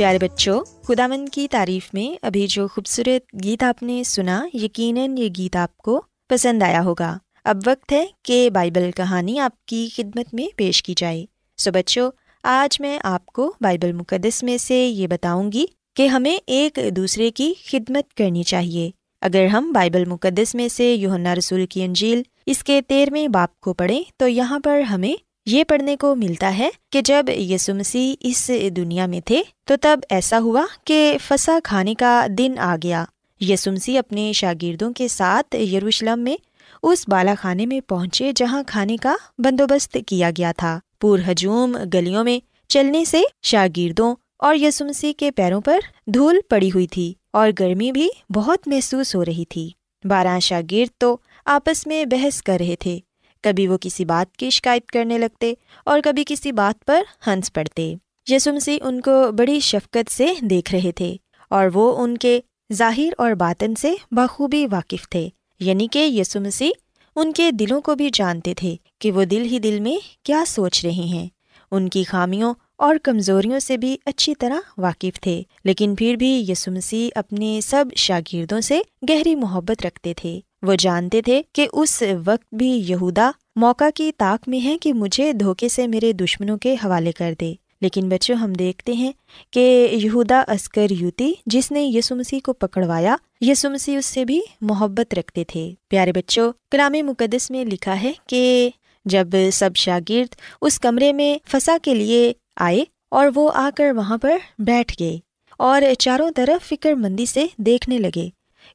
پیارے بچوں خدا مند کی تعریف میں ابھی جو خوبصورت گیت آپ نے سنا، یقیناً یہ گیت آپ کو پسند آیا ہوگا۔ اب وقت ہے کہ بائبل کہانی آپ کی خدمت میں پیش کی جائے۔ سو بچوں، آج میں آپ کو بائبل مقدس میں سے یہ بتاؤں گی کہ ہمیں ایک دوسرے کی خدمت کرنی چاہیے۔ اگر ہم بائبل مقدس میں سے یوہنا رسول کی انجیل اس کے تیرہویں باپ کو پڑھیں، تو یہاں پر ہمیں یہ پڑھنے کو ملتا ہے کہ جب یسو مسیح اس دنیا میں تھے تو تب ایسا ہوا کہ فسا کھانے کا دن آ گیا۔ یسو مسیح اپنے شاگردوں کے ساتھ یروشلم میں اس بالا خانے میں پہنچے جہاں کھانے کا بندوبست کیا گیا تھا۔ پور ہجوم گلیوں میں چلنے سے شاگردوں اور یسمسی کے پیروں پر دھول پڑی ہوئی تھی اور گرمی بھی بہت محسوس ہو رہی تھی۔ بارہ شاگرد تو آپس میں بحث کر رہے تھے۔ کبھی وہ کسی بات کی شکایت کرنے لگتے اور کبھی کسی بات پر ہنس پڑتے۔ یسمسی ان کو بڑی شفقت سے دیکھ رہے تھے اور وہ ان کے ظاہر اور باطن سے بخوبی واقف تھے۔ یعنی کہ یسمسی ان کے دلوں کو بھی جانتے تھے کہ وہ دل ہی دل میں کیا سوچ رہے ہیں۔ ان کی خامیوں اور کمزوریوں سے بھی اچھی طرح واقف تھے، لیکن پھر بھی یسمسی اپنے سب شاگردوں سے گہری محبت رکھتے تھے۔ وہ جانتے تھے کہ اس وقت بھی یہودا موقع کی طاق میں ہے کہ مجھے دھوکے سے میرے دشمنوں کے حوالے کر دے۔ لیکن بچوں، ہم دیکھتے ہیں کہ یہودا اسکر یوتی جس نے یسو مسیح کو پکڑوایا یسو مسیح اس سے بھی محبت رکھتے تھے۔ پیارے بچوں، کلام مقدس میں لکھا ہے کہ جب سب شاگرد اس کمرے میں فسا کے لیے آئے اور وہ آ کر وہاں پر بیٹھ گئے اور چاروں طرف فکر مندی سے دیکھنے لگے،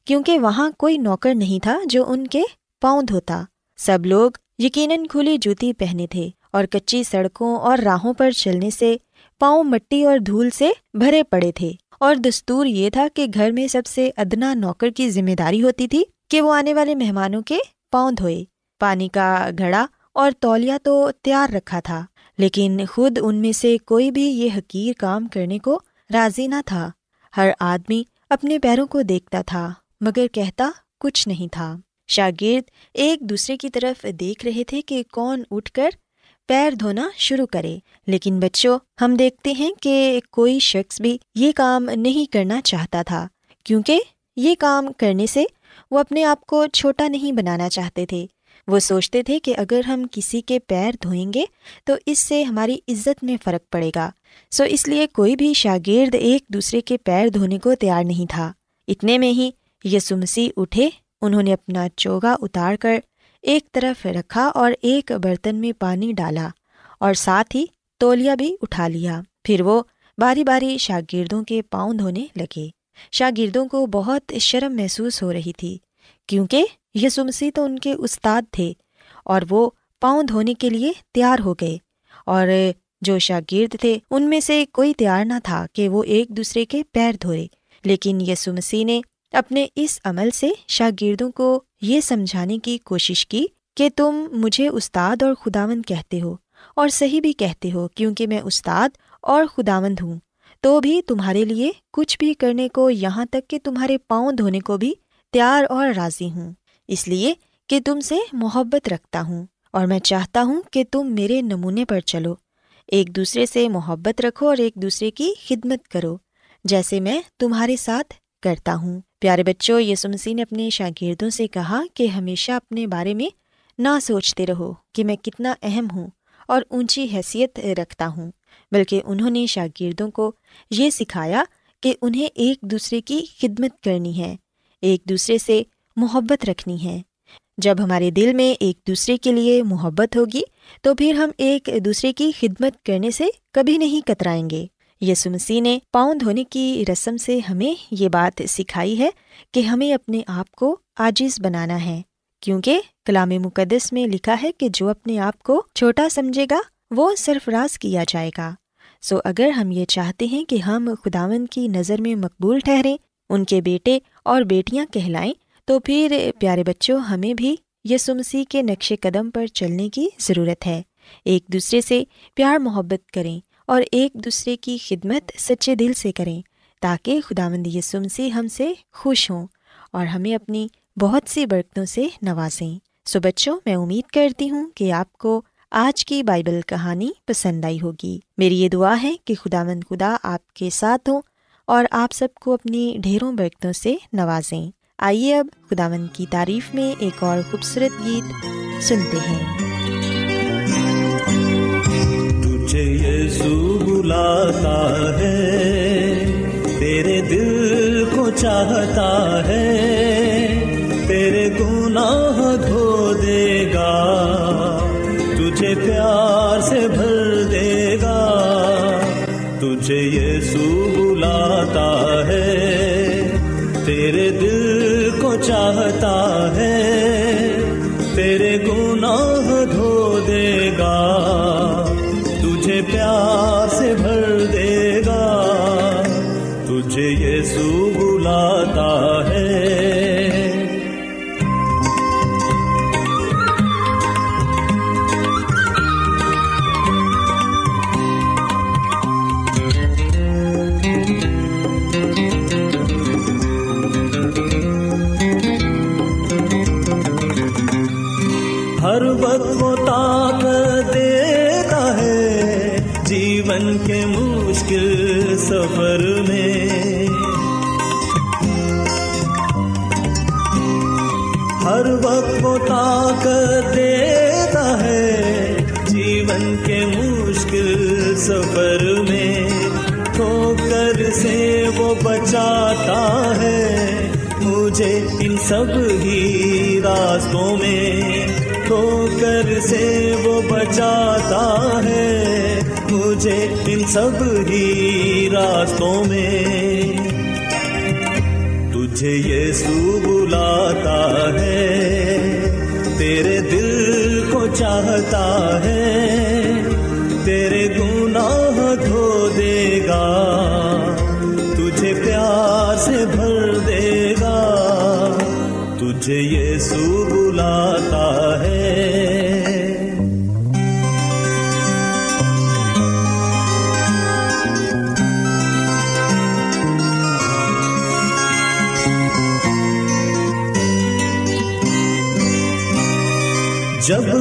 کیونکہ وہاں کوئی نوکر نہیں تھا جو ان کے پاؤں دھوتا۔ سب لوگ یقیناً کھلی جوتی پہنے تھے اور کچی سڑکوں اور راہوں پر چلنے سے پاؤں مٹی اور دھول سے بھرے پڑے تھے۔ اور دستور یہ تھا کہ گھر میں سب سے ادنا نوکر کی ذمہ داری ہوتی تھی کہ وہ آنے والے مہمانوں کے پاؤں دھوئے۔ پانی کا گھڑا اور تولیا تو تیار رکھا تھا۔ لیکن خود ان میں سے کوئی بھی یہ حقیر کام کرنے کو راضی نہ تھا۔ ہر آدمی اپنے پیروں کو دیکھتا تھا، مگر کہتا کچھ نہیں تھا۔ شاگرد ایک دوسرے کی طرف دیکھ رہے تھے کہ کون اٹھ کر پیر دھونا شروع کرے۔ لیکن بچوں، ہم دیکھتے ہیں کہ کوئی شخص بھی یہ کام نہیں کرنا چاہتا تھا، کیونکہ یہ کام کرنے سے وہ اپنے آپ کو چھوٹا نہیں بنانا چاہتے تھے۔ وہ سوچتے تھے کہ اگر ہم کسی کے پیر دھوئیں گے تو اس سے ہماری عزت میں فرق پڑے گا۔ سو اس لیے کوئی بھی شاگرد ایک دوسرے کے پیر دھونے کو تیار نہیں تھا۔ اتنے میں ہی یسمسی اٹھے، انہوں نے اپنا چوگا اتار کر ایک طرف رکھا اور ایک برتن میں پانی ڈالا اور ساتھ ہی تولیا بھی اٹھا لیا۔ پھر وہ باری باری شاگردوں کے پاؤں دھونے لگے۔ شاگردوں کو بہت شرم محسوس ہو رہی تھی۔ کیونکہ یسمسی تو ان کے استاد تھے اور وہ پاؤں دھونے کے لیے تیار ہو گئے اور جو شاگرد تھے ان میں سے کوئی تیار نہ تھا کہ وہ ایک دوسرے کے پیر دھوئے لیکن یسو مسیح نے اپنے اس عمل سے شاگردوں کو یہ سمجھانے کی کوشش کی کہ تم مجھے استاد اور خداوند کہتے ہو اور صحیح بھی کہتے ہو کیونکہ میں استاد اور خداوند ہوں۔ تو بھی تمہارے لیے کچھ بھی کرنے کو یہاں تک کہ تمہارے پاؤں دھونے کو بھی تیار اور راضی ہوں۔ اس لیے کہ تم سے محبت رکھتا ہوں اور میں چاہتا ہوں کہ تم میرے نمونے پر چلو۔ ایک دوسرے سے محبت رکھو اور ایک دوسرے کی خدمت کرو، جیسے میں تمہارے ساتھ کرتا ہوں۔ پیارے بچوں یسو مسیح نے اپنے شاگردوں سے کہا کہ ہمیشہ اپنے بارے میں نہ سوچتے رہو کہ میں کتنا اہم ہوں اور اونچی حیثیت رکھتا ہوں، بلکہ انہوں نے شاگردوں کو یہ سکھایا کہ انہیں ایک دوسرے کی خدمت کرنی ہے۔ ایک دوسرے سے محبت رکھنی ہے۔ جب ہمارے دل میں ایک دوسرے کے لیے محبت ہوگی، تو پھر ہم ایک دوسرے کی خدمت کرنے سے کبھی نہیں کترائیں گے۔ یسو مسیح نے پاؤں دھونے کی رسم سے ہمیں یہ بات سکھائی ہے کہ ہمیں اپنے آپ کو آجز بنانا ہے۔ کیونکہ کلام مقدس میں لکھا ہے کہ جو اپنے آپ کو چھوٹا سمجھے گا، وہ سرفراز کیا جائے گا۔ سو اگر ہم یہ چاہتے ہیں کہ ہم خداون کی نظر میں مقبول ٹھہریں، ان کے بیٹے اور بیٹیاں کہلائیں تو پھر پیارے بچوں، ہمیں بھی یسو مسیح کے نقش قدم پر چلنے کی ضرورت ہے۔ ایک دوسرے سے پیار محبت کریں اور ایک دوسرے کی خدمت سچے دل سے کریں تاکہ خدا مند یسو مسیح ہم سے خوش ہوں اور ہمیں اپنی بہت سی برتنوں سے نوازیں۔ سو بچوں، میں امید کرتی ہوں کہ آپ کو آج کی بائبل کہانی پسند آئی ہوگی۔ میری یہ دعا ہے کہ خدا مند خدا آپ کے ساتھ ہوں اور آپ سب کو اپنی ڈھیروں برتنوں سے نوازیں۔ آئیے اب خدا مند کی تعریف میں ایک اور خوبصورت گیت سنتے ہیں۔ بلاتا ہے، تیرے دل کو چاہتا ہے، تیرے گناہ دھو دے گا، تجھے پیار سے بھر دے گا۔ تجھے یسو بلاتا ہے، تیرے دل کو چاہتا ہے، تیرے گناہ دھو دے گا، تجھے پیار سے بھر دے گا، تجھے یہ سو ٹھوکر سے وہ بچاتا ہے مجھے ان سب ہی راستوں میں۔ تجھے یسوع بلاتا ہے، تیرے دل کو چاہتا ہے، تیرے گناہ دھو دے گا۔ تجھے پیار سے بھر دے گا۔ تجھے یسوع بلاتا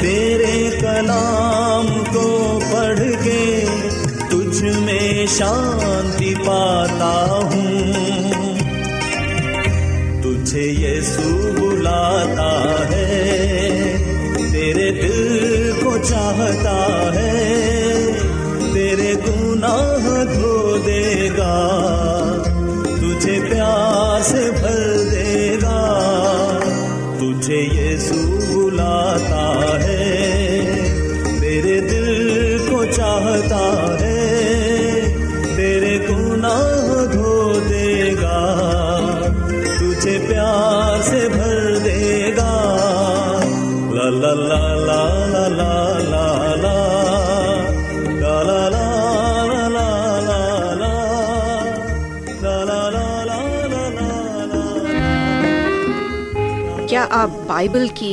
تیرے کلام کو پڑھ کے تجھ میں شانتی پاتا ہوں۔ تجھے یسوع بلاتا ہے، تیرے دل کو چاہتا کرتا ہے تیرے گناہ دھو دے گا تجھے پیار سے بھر دے گا لا لا لا لا لا لا لا کیا آپ بائبل کی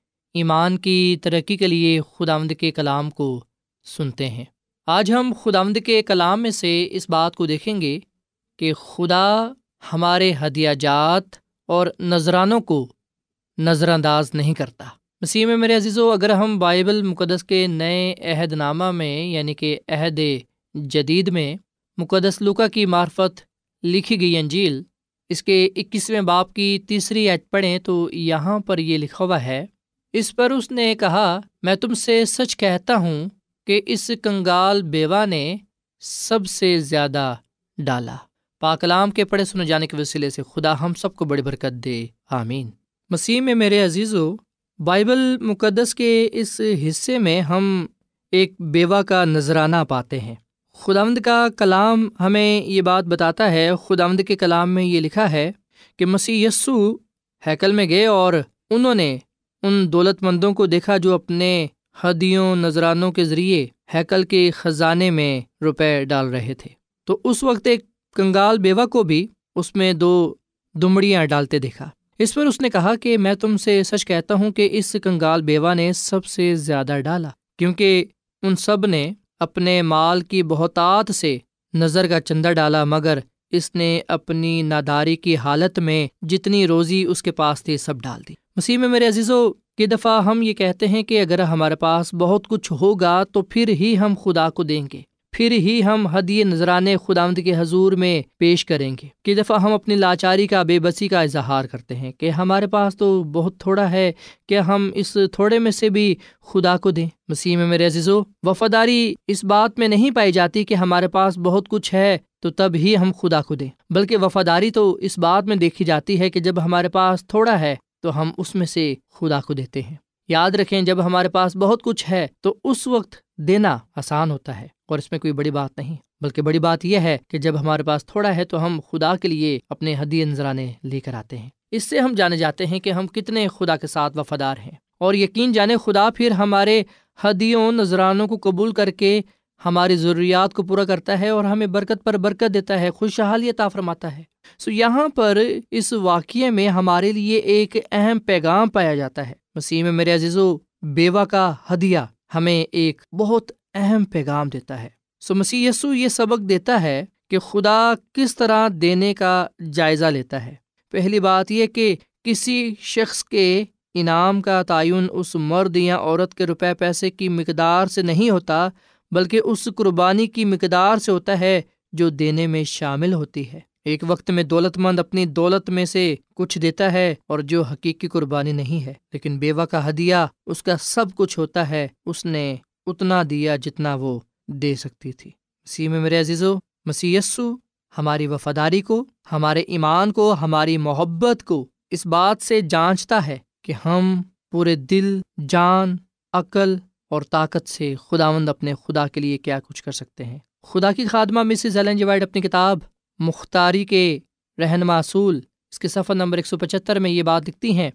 ایمان کی ترقی کے لیے خداوند کے کلام کو سنتے ہیں۔ آج ہم خداوند کے کلام میں سے اس بات کو دیکھیں گے کہ خدا ہمارے ہدیہ جات اور نذرانوں کو نظر انداز نہیں کرتا۔ مسیح میں میرے عزیز و اگر ہم بائبل مقدس کے نئے عہد نامہ میں یعنی کہ عہد جدید میں، مقدس لوکا کی معرفت لکھی گئی انجیل، اس کے اکیسویں باپ کی تیسری ایج پڑھیں تو یہاں پر یہ لکھا ہوا ہے اس پر اس نے کہا، میں تم سے سچ کہتا ہوں کہ اس کنگال بیوہ نے سب سے زیادہ ڈالا۔ پاکلام کے پڑھے سنے جانے کے وسیلے سے خدا ہم سب کو بڑی برکت دے۔ آمین۔ مسیح میں میرے عزیز و بائبل مقدس کے اس حصے میں ہم ایک بیوہ کا نذرانہ پاتے ہیں۔ خداوند کا کلام ہمیں یہ بات بتاتا ہے، خداوند کے کلام میں یہ لکھا ہے کہ مسیح یسو ہیکل میں گئے اور انہوں نے ان دولت مندوں کو دیکھا جو اپنے ہدیوں نذرانوں کے ذریعے ہیکل کے خزانے میں روپے ڈال رہے تھے۔ تو اس وقت ایک کنگال بیوہ کو بھی اس میں دو دمڑیاں ڈالتے دیکھا۔ اس پر اس نے کہا کہ میں تم سے سچ کہتا ہوں کہ اس کنگال بیوہ نے سب سے زیادہ ڈالا، کیونکہ ان سب نے اپنے مال کی بہتات سے نظر کا چندہ ڈالا، مگر اس نے اپنی ناداری کی حالت میں جتنی روزی اس کے پاس تھی سب ڈال دی۔ مسیح میں میرے عزیزو کی دفعہ ہم یہ کہتے ہیں کہ اگر ہمارے پاس بہت کچھ ہوگا تو پھر ہی ہم خدا کو دیں گے۔ پھر ہی ہم حدی نذرانے خداوند کے حضور میں پیش کریں گے۔ کہ دفعہ ہم اپنی لاچاری کا، بے بسی کا اظہار کرتے ہیں کہ ہمارے پاس تو بہت تھوڑا ہے کہ ہم اس تھوڑے میں سے بھی خدا کو دیں۔ مسیح میں میرے عزیزو، وفاداری اس بات میں نہیں پائی جاتی کہ ہمارے پاس بہت کچھ ہے تو تب ہی ہم خدا کو دیں۔ بلکہ وفاداری تو اس بات میں دیکھی جاتی ہے کہ جب ہمارے پاس تھوڑا ہے تو ہم اس میں سے خدا کو دیتے ہیں۔ یاد رکھیں جب ہمارے پاس بہت کچھ ہے تو اس وقت دینا آسان ہوتا ہے اور اس میں کوئی بڑی بات نہیں۔ بلکہ بڑی بات یہ ہے کہ جب ہمارے پاس تھوڑا ہے تو ہم خدا کے لیے اپنے حدی نذرانے لے کر آتے ہیں۔ اس سے ہم جانے جاتے ہیں کہ ہم کتنے خدا کے ساتھ وفادار ہیں۔ اور یقین جانے خدا پھر ہمارے حدیوں نذرانوں کو قبول کر کے ہماری ضروریات کو پورا کرتا ہے اور ہمیں برکت پر برکت دیتا ہے خوشحالی عطا فرماتا ہے۔ سو یہاں پر اس واقعے میں ہمارے لیے ایک اہم پیغام پایا جاتا ہے۔ مسیح میں میرے عزیز و بیوہ کا ہدیہ ہمیں ایک بہت اہم پیغام دیتا ہے۔ سو مسیح یسو یہ سبق دیتا ہے کہ خدا کس طرح دینے کا جائزہ لیتا ہے۔ پہلی بات یہ کہ کسی شخص کے انعام کا تعین اس مرد یا عورت کے روپے پیسے کی مقدار سے نہیں ہوتا بلکہ اس قربانی کی مقدار سے ہوتا ہے جو دینے میں شامل ہوتی ہے۔ ایک وقت میں دولت مند اپنی دولت میں سے کچھ دیتا ہے اور جو حقیقی قربانی نہیں ہے، لیکن بیوہ کا ہدیہ اس کا سب کچھ ہوتا ہے، اس نے اتنا دیا جتنا وہ دے سکتی تھی۔ مسیح میں میرے عزیزو مسی ہماری وفاداری کو، ہمارے ایمان کو، ہماری محبت کو اس بات سے جانچتا ہے کہ ہم پورے دل، جان، عقل اور طاقت سے خداوند اپنے خدا کے لیے کیا کچھ کر سکتے ہیں۔ خدا کی خادمہ مسز ایلن جی وائٹ اپنی کتاب مختاری کے رہنما اصول، اس کے صفحہ نمبر ایک سو پچہتر میں یہ بات دکھتی ہیں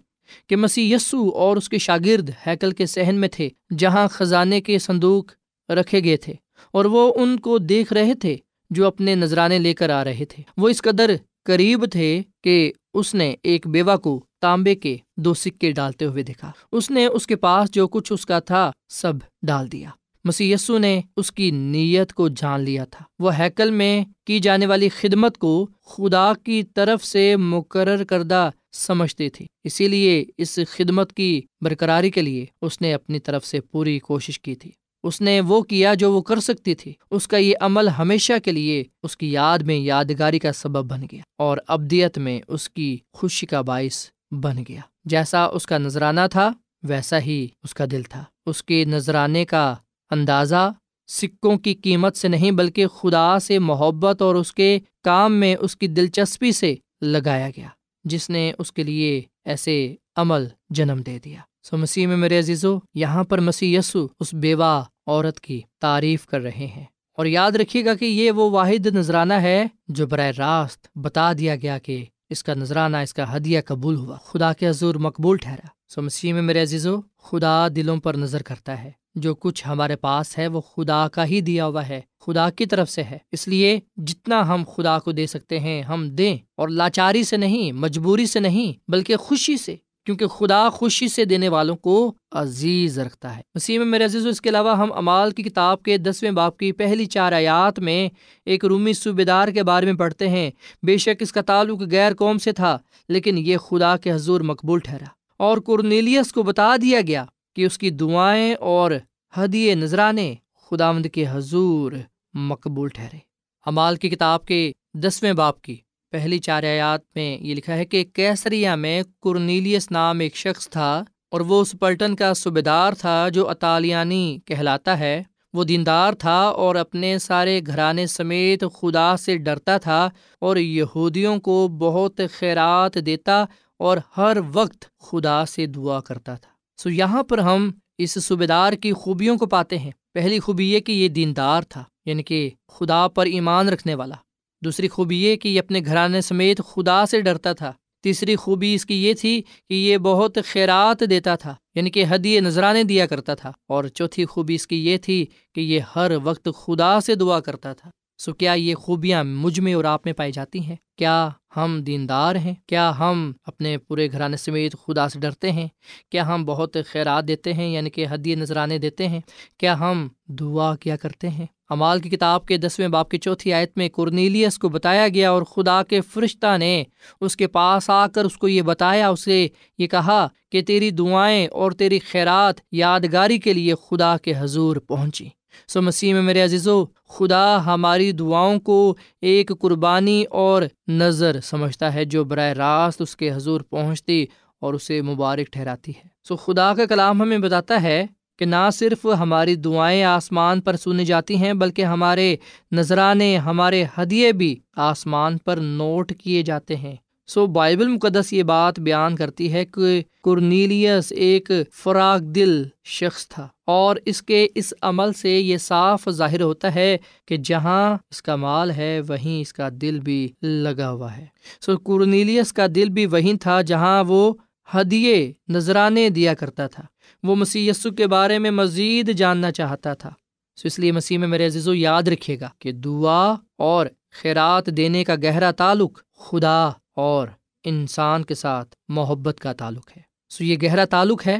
کہ مسیح یسو اور اس کے شاگرد ہیکل کے صحن میں تھے، جہاں خزانے کے صندوق رکھے گئے تھے اور وہ ان کو دیکھ رہے تھے جو اپنے نذرانے لے کر آ رہے تھے۔ وہ اس قدر قریب تھے کہ اس نے ایک بیوہ کو تانبے کے دو سکے ڈالتے ہوئے دیکھا۔ اس نے اس کے پاس جو کچھ اس کا تھا سب ڈال دیا۔ مسی نے اس کی نیت کو جان لیا تھا۔ وہ ہیکل میں کی جانے والی خدمت کو خدا کی طرف سے مقرر کردہ سمجھتی تھی اسی لیے اس خدمت کی برقراری کے لیے اس نے اپنی طرف سے پوری کوشش کی تھی۔ اس نے وہ کیا جو وہ کر سکتی تھی۔ اس کا یہ عمل ہمیشہ کے لیے اس کی یاد میں یادگاری کا سبب بن گیا اور ابدیت میں اس کی خوشی کا باعث بن گیا۔ جیسا اس کا نذرانہ تھا، ویسا ہی اس کا دل تھا۔ اس کے نذرانے کا اندازہ سکوں کی قیمت سے نہیں بلکہ خدا سے محبت اور اس کے کام میں اس کی دلچسپی سے لگایا گیا، جس نے اس کے لیے ایسے عمل جنم دے دیا۔ سو مسیح میں میرے عزیزو، یہاں پر مسیح یسو، اس بیوہ عورت کی تعریف کر رہے ہیں۔ اور یاد رکھیے گا کہ یہ وہ واحد نذرانہ ہے جو براہ راست بتا دیا گیا کہ اس کا نذرانہ، اس کا ہدیہ قبول ہوا۔ خدا کے حضور مقبول ٹھہرا۔ سو مسیح میں میرے عزیزو، خدا دلوں پر نظر کرتا ہے۔ جو کچھ ہمارے پاس ہے وہ خدا کا ہی دیا ہوا ہے، خدا کی طرف سے ہے۔ اس لیے جتنا ہم خدا کو دے سکتے ہیں، ہم دیں۔ اور لاچاری سے نہیں، مجبوری سے نہیں، بلکہ خوشی سے۔ کیونکہ خدا خوشی سے دینے والوں کو عزیز رکھتا ہے۔ مسیح میں میرے عزیز اس کے علاوہ ہم امال کی کتاب کے دسویں باپ کی پہلی چار آیات میں ایک رومی صوبے دار کے بارے میں پڑھتے ہیں۔ بے شک اس کا تعلق غیر قوم سے تھا، لیکن یہ خدا کے حضور مقبول ٹھہرا۔ اور کرنیلیس کو بتا دیا گیا کہ اس کی دعائیں اور ہدیے نذرانے خداوند کے حضور مقبول ٹھہرے۔ امال کی کتاب کے دسویں باپ کی پہلی چار آیات میں یہ لکھا ہے کہ کیسریا میں کرنیلیس نام ایک شخص تھا اور وہ اس پلٹن کا صوبے دار تھا جو اطالیانی کہلاتا ہے۔ وہ دیندار تھا اور اپنے سارے گھرانے سمیت خدا سے ڈرتا تھا اور یہودیوں کو بہت خیرات دیتا اور ہر وقت خدا سے دعا کرتا تھا۔ سو یہاں پر ہم اس صوبے دار کی خوبیوں کو پاتے ہیں۔ پہلی خوبی یہ کہ یہ دیندار تھا یعنی کہ خدا پر ایمان رکھنے والا۔ دوسری خوبی یہ کہ یہ اپنے گھرانے سمیت خدا سے ڈرتا تھا۔ تیسری خوبی اس کی یہ تھی کہ یہ بہت خیرات دیتا تھا یعنی کہ حدی نذرانے دیا کرتا تھا۔ اور چوتھی خوبی اس کی یہ تھی کہ یہ ہر وقت خدا سے دعا کرتا تھا۔ سو کیا یہ خوبیاں مجھ میں اور آپ میں پائی جاتی ہیں؟ کیا ہم دیندار ہیں؟ کیا ہم اپنے پورے گھرانے سمیت خدا سے ڈرتے ہیں؟ کیا ہم بہت خیرات دیتے ہیں یعنی کہ حدی نذرانے دیتے ہیں؟ کیا ہم دعا کیا کرتے ہیں؟ امال کی کتاب کے دسویں باپ کی چوتھی آیت میں کرنیلیس کو بتایا گیا اور خدا کے فرشتہ نے اس کے پاس آ کر اس کو یہ بتایا، اسے یہ کہا کہ تیری دعائیں اور تیری خیرات یادگاری کے لیے خدا کے حضور پہنچی سو مسیح میں میرے عزیزو، خدا ہماری دعاؤں کو ایک قربانی اور نظر سمجھتا ہے جو براہ راست اس کے حضور پہنچتی اور اسے مبارک ٹھہراتی ہے۔ سو خدا کا کلام ہمیں بتاتا ہے کہ نہ صرف ہماری دعائیں آسمان پر سنی جاتی ہیں، بلکہ ہمارے نذرانے، ہمارے ہدیے بھی آسمان پر نوٹ کیے جاتے ہیں۔ سو بائبل مقدس یہ بات بیان کرتی ہے کہ کرنیلیس ایک فراغ دل شخص تھا اور اس کے اس عمل سے یہ صاف ظاہر ہوتا ہے کہ جہاں اس کا مال ہے وہیں اس کا دل بھی لگا ہوا ہے۔ سو کرنیلیس کا دل بھی وہیں تھا جہاں وہ ہدیے، نذرانے دیا کرتا تھا۔ وہ مسیح یسو کے بارے میں مزید جاننا چاہتا تھا۔ سو اس لیے مسیح میں میرے عزیز و یاد رکھے گا کہ دعا اور خیرات دینے کا گہرا تعلق خدا اور انسان کے ساتھ محبت کا تعلق ہے۔ سو یہ گہرا تعلق ہے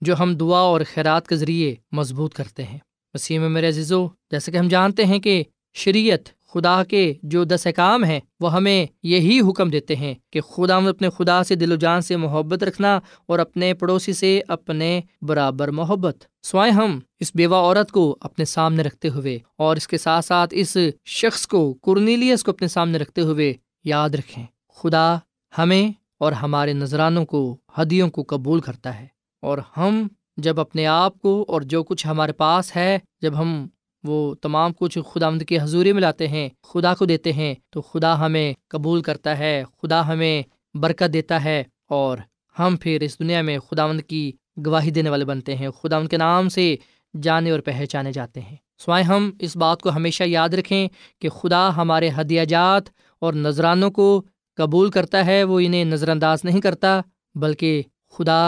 جو ہم دعا اور خیرات کے ذریعے مضبوط کرتے ہیں۔ مسیح میں میرے عزیزو، جیسے کہ ہم جانتے ہیں کہ شریعت خدا کے جو دس احکام ہیں، وہ ہمیں یہی حکم دیتے ہیں کہ خدا اپنے خدا سے، دل و جان سے محبت رکھنا اور اپنے پڑوسی سے اپنے برابر محبت۔ سوائے ہم، اس بیوہ عورت کو اپنے سامنے رکھتے ہوئے اور اس کے ساتھ ساتھ اس شخص کو کرنیلیس کو اپنے سامنے رکھتے ہوئے یاد رکھیں۔ خدا ہمیں اور ہمارے نذرانوں کو، ہدیوں کو قبول کرتا ہے۔ اور ہم جب اپنے آپ کو اور جو کچھ ہمارے پاس ہے، جب ہم وہ تمام کچھ خدا مند کی حضوری میں لاتے ہیں، خدا کو دیتے ہیں، تو خدا ہمیں قبول کرتا ہے، خدا ہمیں برکت دیتا ہے اور ہم پھر اس دنیا میں خدا مند کی گواہی دینے والے بنتے ہیں۔ خدا ان کے نام سے جانے اور پہچانے جاتے ہیں۔ سوائے ہم اس بات کو ہمیشہ یاد رکھیں کہ خدا ہمارے ہدیہ جات اور نذرانوں کو قبول کرتا ہے، وہ انہیں نظر انداز نہیں کرتا، بلکہ خدا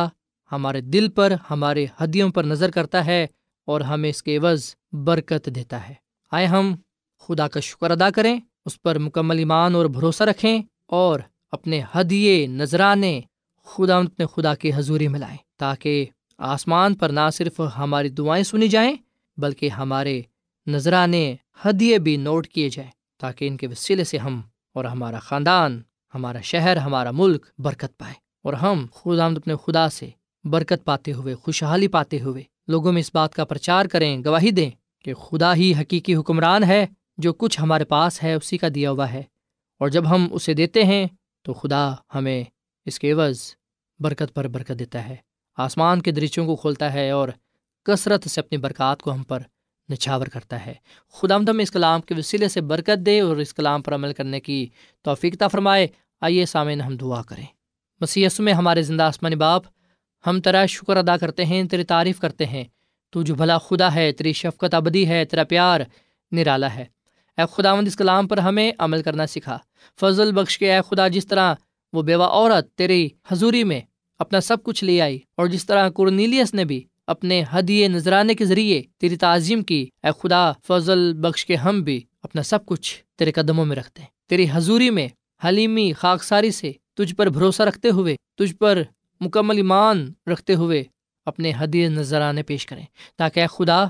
ہمارے دل پر، ہمارے ہدیوں پر نظر کرتا ہے اور ہمیں اس کے عوض برکت دیتا ہے۔ آئے ہم خدا کا شکر ادا کریں، اس پر مکمل ایمان اور بھروسہ رکھیں اور اپنے ہدیے، نذرانے خدا اپنے خدا کی حضوری میں لائیں، تاکہ آسمان پر نہ صرف ہماری دعائیں سنی جائیں، بلکہ ہمارے نذرانے، ہدیے بھی نوٹ کیے جائیں، تاکہ ان کے وسیلے سے ہم اور ہمارا خاندان ہمارا شہر، ہمارا ملک برکت پائے اور ہم خدا اپنے خدا سے برکت پاتے ہوئے، خوشحالی پاتے ہوئے لوگوں میں اس بات کا پرچار کریں، گواہی دیں کہ خدا ہی حقیقی حکمران ہے، جو کچھ ہمارے پاس ہے، اسی کا دیا ہوا ہے۔ اور جب ہم اسے دیتے ہیں، تو خدا ہمیں اس کے عوض برکت پر برکت دیتا ہے۔ آسمان کے درچوں کو کھولتا ہے اور کثرت سے اپنی برکات کو ہم پر نچھاور کرتا ہے۔ خدا ہم اس کلام کے وسیلے سے برکت دے اور اس کلام پر عمل کرنے کی توفیقتا فرمائے۔ آئیے سامعین ہم دعا کریں۔ مسیح میں ہمارے زندہ آسمانی باپ، ہم تیرا شکر ادا کرتے ہیں، تیری تعریف کرتے ہیں۔ تو جو بھلا خدا ہے، تیری شفقت ابدی ہے، تیرا پیار نرالا ہے۔ اے خدا مند اس کلام پر ہمیں عمل کرنا سکھا۔ فضل بخش کے اے خدا، جس طرح وہ بیوہ عورت تیری حضوری میں اپنا سب کچھ لے آئی اور جس طرح کرنیلیس نے بھی اپنے ہدیے نذرانے کے ذریعے تیری تعظیم کی۔ اے خدا، فضل، بخش کے ہم بھی اپنا سب کچھ تیرے قدموں میں رکھتے ہیں۔ تیری حضوری میں حلیمی خاکساری سے تجھ پر بھروسہ رکھتے ہوئے، تجھ پر مکمل ایمان رکھتے ہوئے اپنے ہدیے نذرانے پیش کریں۔ تاکہ اے خدا،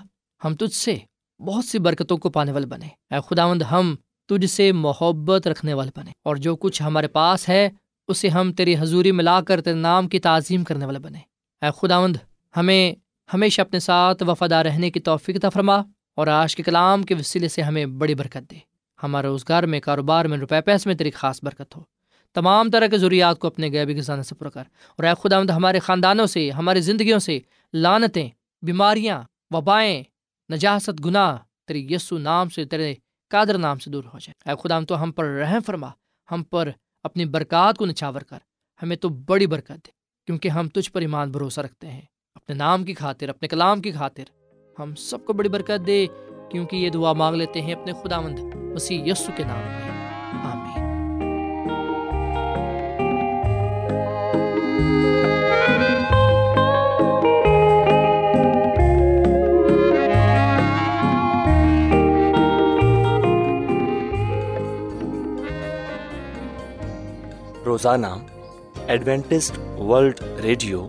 ہم تجھ سے بہت سی برکتوں کو پانے والے بنے اے خداوند، ہم تجھ سے محبت رکھنے والے بنے اور جو کچھ ہمارے پاس ہے، اسے ہم تیری حضوری میں لا کر تیرے نام کی تعظیم کرنے والے بنے اے خداوند، ہمیں ہمیشہ اپنے ساتھ وفادہ رہنے کی توفیق فرما اور آج کے کلام کے وسیلے سے ہمیں بڑی برکت دے۔ ہمارے روزگار میں، کاروبار میں روپے پیسے میں تیری خاص برکت ہو۔ تمام طرح کے ضروریات کو اپنے غیبی گزانے سے پورا کر۔ اور اے خدا ہمارے خاندانوں سے، ہماری زندگیوں سے لانتیں بیماریاں، وبائیں، نجاست، گناہ تیری یسو نام سے، تیرے قادر نام سے دور ہو جائے اے خدا تو ہم پر رحم فرما۔ ہم پر اپنی برکات کو نچھاور کر۔ ہمیں تو بڑی برکت دے، کیونکہ ہم تجھ پر ایمان بھروسہ رکھتے ہیں۔ اپنے نام کی خاطر، اپنے کلام کی خاطر۔ ہم سب کو بڑی برکت دے، کیونکہ یہ دعا مانگ لیتے ہیں اپنے خدا مند مسیح یسو کے نام میں۔ آمین۔ روزانہ ایڈوینٹسٹ ورلڈ ریڈیو